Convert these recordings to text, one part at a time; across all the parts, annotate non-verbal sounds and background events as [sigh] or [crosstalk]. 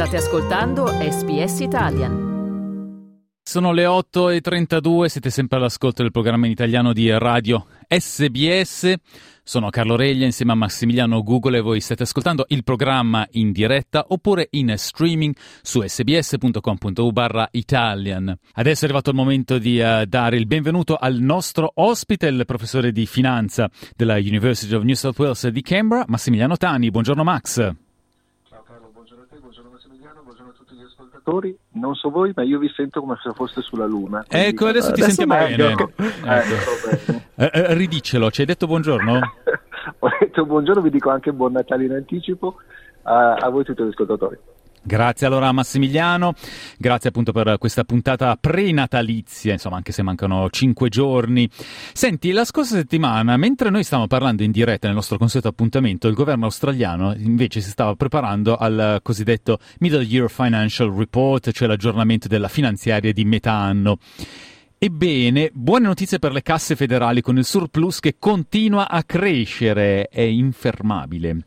State ascoltando SBS Italian. Sono le 8.32, siete sempre all'ascolto del programma in italiano di Radio SBS. Sono Carlo Reglia insieme a Massimiliano Google e voi state ascoltando il programma in diretta oppure in streaming su sbs.com.u barra Italian. Adesso è arrivato il momento di uh, dare il benvenuto al nostro ospite, il professore di finanza della University of New South Wales di Canberra, Massimiliano Tani. Buongiorno Max. Ascoltatori, non so voi, ma io vi sento come se foste sulla Luna. Quindi... Ecco, adesso ti adesso sentiamo bene. [laughs] Ecco. Ecco. Eh, eh, ridicelo, ci hai detto buongiorno? [laughs] Ho detto buongiorno, vi dico anche buon Natale in anticipo a, a voi tutti gli ascoltatori. Grazie allora Massimiliano, grazie appunto per questa puntata prenatalizia, insomma anche se mancano cinque giorni. Senti, la scorsa settimana, mentre noi stavamo parlando in diretta nel nostro consueto appuntamento, il governo australiano invece si stava preparando al cosiddetto Middle Year Financial Report, cioè l'aggiornamento della finanziaria di metà anno. Ebbene, buone notizie per le casse federali con il surplus che continua a crescere, è infermabile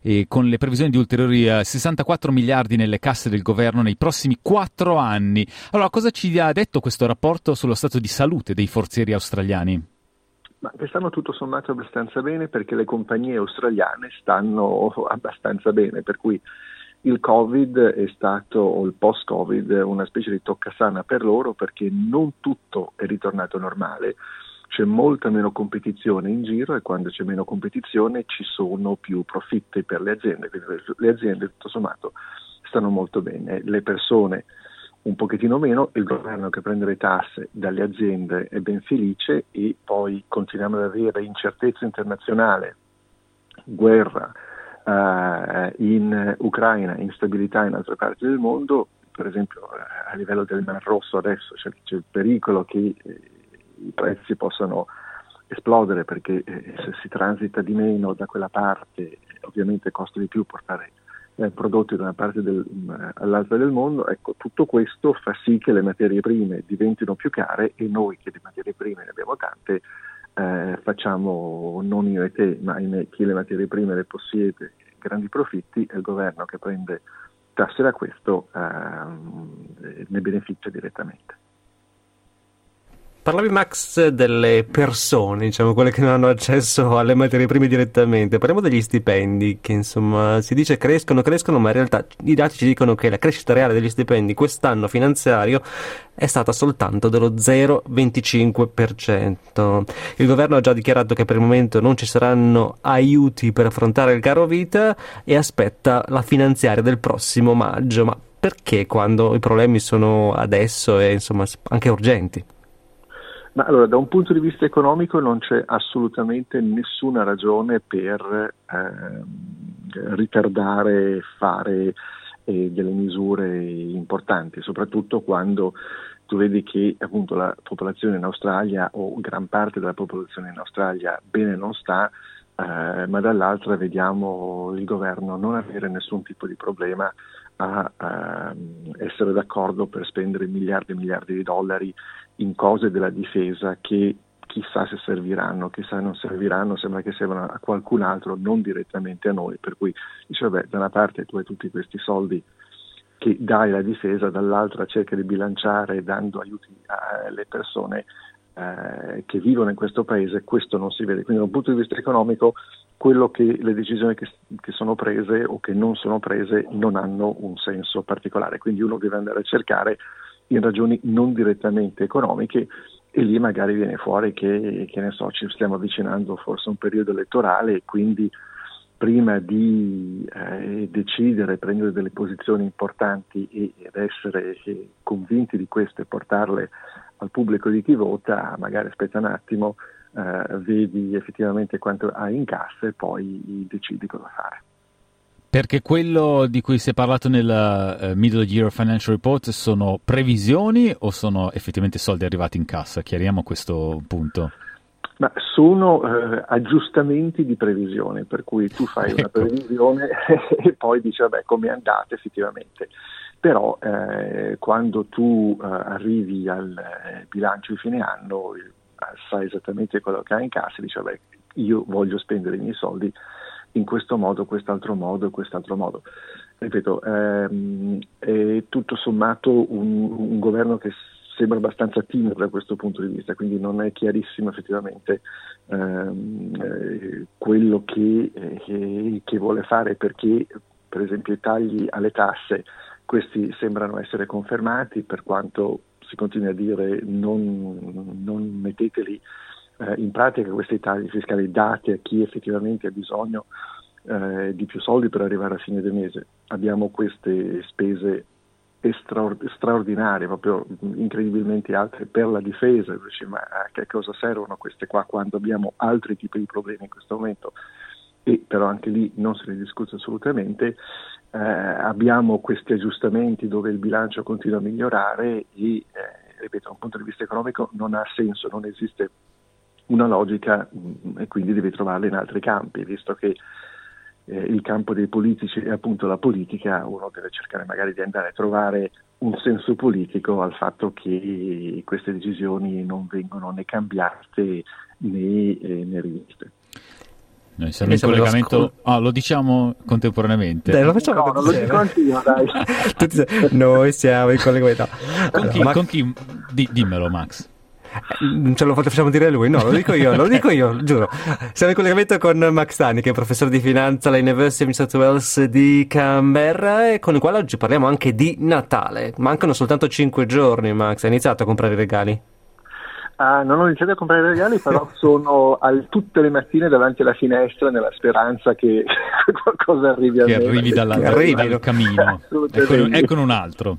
e con le previsioni di ulteriori 64 eh, miliardi nelle casse del governo nei prossimi quattro anni. Allora, cosa ci ha detto questo rapporto sullo stato di salute dei forzieri australiani? Ma quest'anno tutto sommato abbastanza bene perché le compagnie australiane stanno [laughs] abbastanza bene, per cui il Covid è stato, o il post-Covid, una specie di toccasana per loro perché non tutto è ritornato normale c'è molta meno competizione in giro e quando c'è meno competizione ci sono più profitti per le aziende, quindi le aziende tutto sommato stanno molto bene, le persone un pochettino meno, il governo che prende le tasse dalle aziende è ben felice e poi continuiamo ad avere incertezza internazionale, guerra eh, in Ucraina, instabilità in altre parti del mondo, per esempio a livello del Mar Rosso adesso c'è, c'è il pericolo che eh, i prezzi possano esplodere perché eh, se si transita di meno da quella parte ovviamente costa di più portare eh, prodotti da una parte del, mh, mm, all'altra del mondo, ecco tutto questo fa sì che le materie prime diventino più care e noi che di materie prime ne abbiamo tante eh, facciamo non io e te, ma chi le materie prime le possiede grandi profitti è il governo che prende tasse da questo ehm, ne beneficia direttamente. Parlavi Max delle persone, diciamo quelle che non hanno accesso alle materie prime direttamente. Parliamo degli stipendi che insomma si dice crescono, crescono, ma in realtà i dati ci dicono che la crescita reale degli stipendi quest'anno finanziario è stata soltanto dello 0,25%. Il governo ha già dichiarato che per il momento non ci saranno aiuti per affrontare il caro vita e aspetta la finanziaria del prossimo maggio. Ma perché quando i problemi sono adesso e insomma anche urgenti? Ma allora, da un punto di vista economico non c'è assolutamente nessuna ragione per eh, ritardare fare eh, delle misure importanti, soprattutto quando tu vedi che appunto la popolazione in Australia o gran parte della popolazione in Australia bene non sta, eh, ma dall'altra vediamo il governo non avere nessun tipo di problema a, a essere d'accordo per spendere miliardi e miliardi di dollari in cose della difesa che chissà se serviranno, chissà non serviranno, sembra che servano a qualcun altro, non direttamente a noi, per cui dice vabbè da una parte tu hai tutti questi soldi che dai alla difesa, dall'altra cerca di bilanciare dando aiuti alle persone eh, che vivono in questo paese, questo non si vede. Quindi da un punto di vista economico quello che le decisioni che, che, sono prese o che non sono prese non hanno un senso particolare, quindi uno deve andare a cercare in ragioni non direttamente economiche e lì magari viene fuori che, che ne so, ci stiamo avvicinando forse a un periodo elettorale e quindi prima di eh, decidere, prendere delle posizioni importanti e, ed essere eh, convinti di queste e portarle al pubblico di chi vota, magari aspetta un attimo, eh, vedi effettivamente quanto hai in cassa e poi decidi cosa fare. Perché quello di cui si è parlato nel uh, Middle Year Financial Report sono previsioni o sono effettivamente soldi arrivati in cassa? Chiariamo questo punto. Ma sono eh, aggiustamenti di previsione, per cui tu fai [laughs] ecco. una previsione [laughs] e poi dici vabbè come è andata effettivamente. Però eh, quando tu eh, arrivi al eh, bilancio di fine anno sai esattamente quello che hai in cassa e dici vabbè io voglio spendere i miei soldi in questo modo, quest'altro modo e quest'altro modo. ripeto, ehm, è tutto sommato un, un, governo che sembra abbastanza timido da questo punto di vista, quindi non è chiarissimo effettivamente ehm, eh, quello che, eh, che, vuole fare perché per esempio i tagli alle tasse, questi sembrano essere confermati per quanto si continua a dire non, non metteteli eh, in pratica questi tagli fiscali dati a chi effettivamente ha bisogno eh, di più soldi per arrivare a fine del mese. Abbiamo queste spese straord- straordinarie, proprio incredibilmente alte per la difesa, ma a che cosa servono queste qua quando abbiamo altri tipi di problemi in questo momento? E però anche lì non se ne discute assolutamente. Eh, abbiamo questi aggiustamenti dove il bilancio continua a migliorare e, eh, ripeto, da un punto di vista economico non ha senso, non esiste una logica mh, mm, e quindi devi trovarla in altri campi, visto che eh, il campo dei politici e appunto la politica, uno deve cercare magari di andare a trovare un senso politico al fatto che queste decisioni non vengono né cambiate né, eh, né riviste. Noi siamo in collegamento, oh, lo diciamo contemporaneamente. Dai, lo facciamo no, non lo dico anch'io, dai. [laughs] Noi siamo in collegamento. Con chi? Max... Con chi? Di, dimmelo, Max. Non ce lo facciamo dire a lui, no, lo dico io, lo dico io, giuro. Siamo in collegamento con Max Tani, che è professore di finanza alla University of New South Wales di Canberra e con il quale oggi parliamo anche di Natale. Mancano soltanto 5 giorni, Max. Hai iniziato a comprare i regali? Ah, non ho iniziato a comprare regali, [laughs] però sono al, tutte le mattine davanti alla finestra nella speranza che [laughs] qualcosa arrivi a che me. Arrivi dalla, che arrivi dal camino. Ecco, ecco un altro.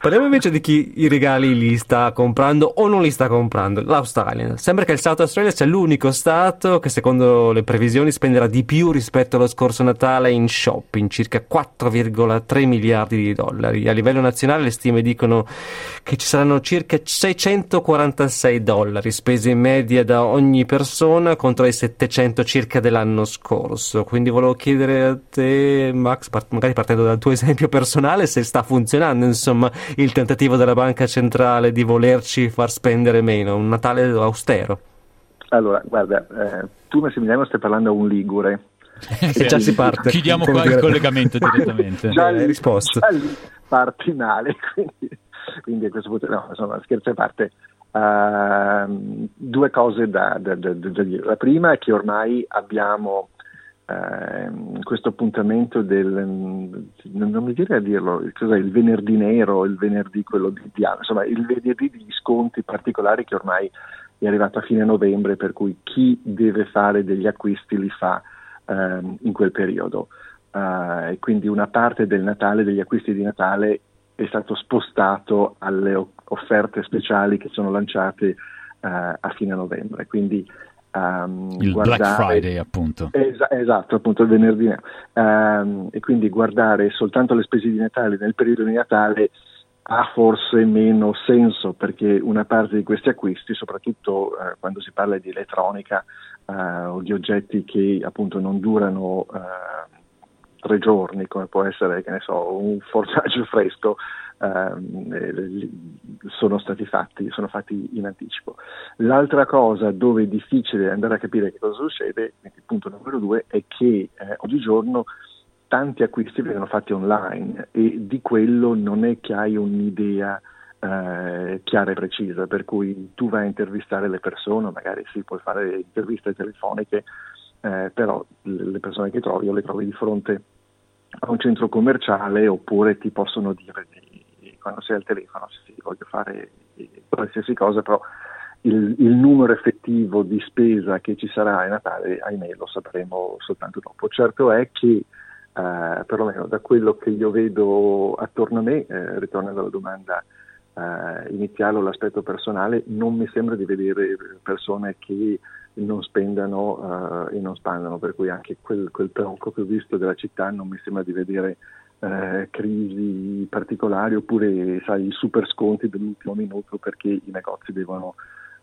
Parliamo invece di chi i regali li sta comprando o non li sta comprando, l'Australia. Sembra che il South Australia sia l'unico stato che secondo le previsioni spenderà di più rispetto allo scorso Natale in shopping, circa 4,3 miliardi di dollari. A livello nazionale le stime dicono che ci saranno circa 646 dollari spesi in media da ogni persona contro i 700 circa dell'anno scorso. Quindi volevo chiedere a te, Max, magari partendo dal tuo [laughs] esempio personale, se sta funzionando, insomma il tentativo della banca centrale di volerci far spendere meno, un Natale austero. Allora, guarda, eh, tu Massimiliano stai parlando a un ligure. e già si parte. Chiudiamo qua dire... il collegamento direttamente. [laughs] già lì, risposto. Già lì parti male, [laughs] quindi, quindi a questo punto, no, insomma, scherzo a parte. Uh, due cose da, da, da, da, dire. La prima è che ormai abbiamo eh, questo appuntamento del, non mi direi a dirlo, cos'è il venerdì nero, il venerdì quello di diavolo, insomma il venerdì degli sconti particolari che ormai è arrivato a fine novembre, per cui chi deve fare degli acquisti li fa eh, in quel periodo. Uh, e quindi una parte del Natale, degli acquisti di Natale, è stato spostato alle offerte speciali che sono lanciate uh, a fine novembre. Quindi Um, il guardare, Black Friday appunto. Es- esatto, appunto il venerdì. Um, e quindi guardare soltanto le spese di Natale nel periodo di Natale ha forse meno senso perché una parte di questi acquisti, soprattutto uh, quando si parla di elettronica uh, o di oggetti che appunto non durano uh, tre giorni, come può essere, che ne so, un forzaggio [laughs] fresco, sono stati fatti, sono fatti in anticipo. L'altra cosa dove è difficile andare a capire che cosa succede, il punto numero due, è che eh, oggigiorno tanti acquisti vengono fatti online e di quello non è che hai un'idea eh, chiara e precisa, per cui tu vai a intervistare le persone, magari sì, puoi fare interviste telefoniche, eh, però le persone che trovi o le trovi di fronte a un centro commerciale oppure ti possono dire quando sei al telefono, sì, voglio fare qualsiasi cosa, però il, il, numero effettivo di spesa che ci sarà a Natale, ahimè, lo sapremo soltanto dopo. Certo è che, eh, perlomeno da quello che io vedo attorno a me, eh, ritornando alla domanda eh, iniziale o l'aspetto personale, non mi sembra di vedere persone che non spendano uh, e non spandano, per cui anche quel, quel tronco che ho visto della città non mi sembra di vedere uh, crisi particolari oppure sai, i super sconti dell'ultimo minuto perché i negozi devono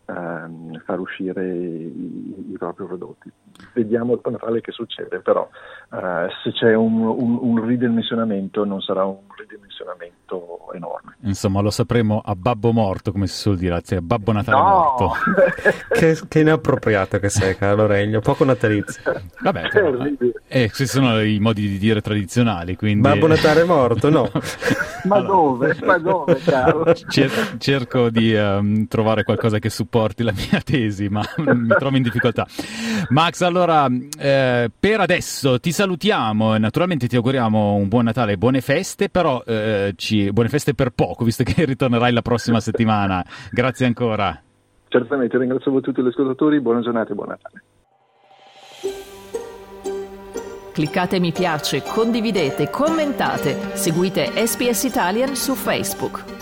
ehm, far uscire i, i, propri prodotti. Vediamo a Natale che succede, però eh, se c'è un, un, un, ridimensionamento non sarà un ridimensionamento enorme. Insomma, lo sapremo a babbo morto, come si suol dire, a babbo Natale no! morto. [laughs] che, che inappropriato che sei, Carlo Regno, poco natalizio. Vabbè, però, eh, questi sono i modi di dire tradizionali, quindi... Babbo Natale morto, no. [laughs] Ma dove? Ma dove, Carlo? Cer- cerco di um, trovare qualcosa che supporti la mia [laughs] tesi, ma mi trovo in difficoltà. Max, allora, eh, per adesso ti salutiamo e naturalmente ti auguriamo un buon Natale e buone feste, però eh, ci... buone feste per poco, visto che [laughs] ritornerai la prossima settimana. Grazie ancora. Certamente, ringrazio tutti gli ascoltatori, buona giornata e buon Natale. Cliccate mi piace, condividete, commentate, seguite SPS Italian su Facebook.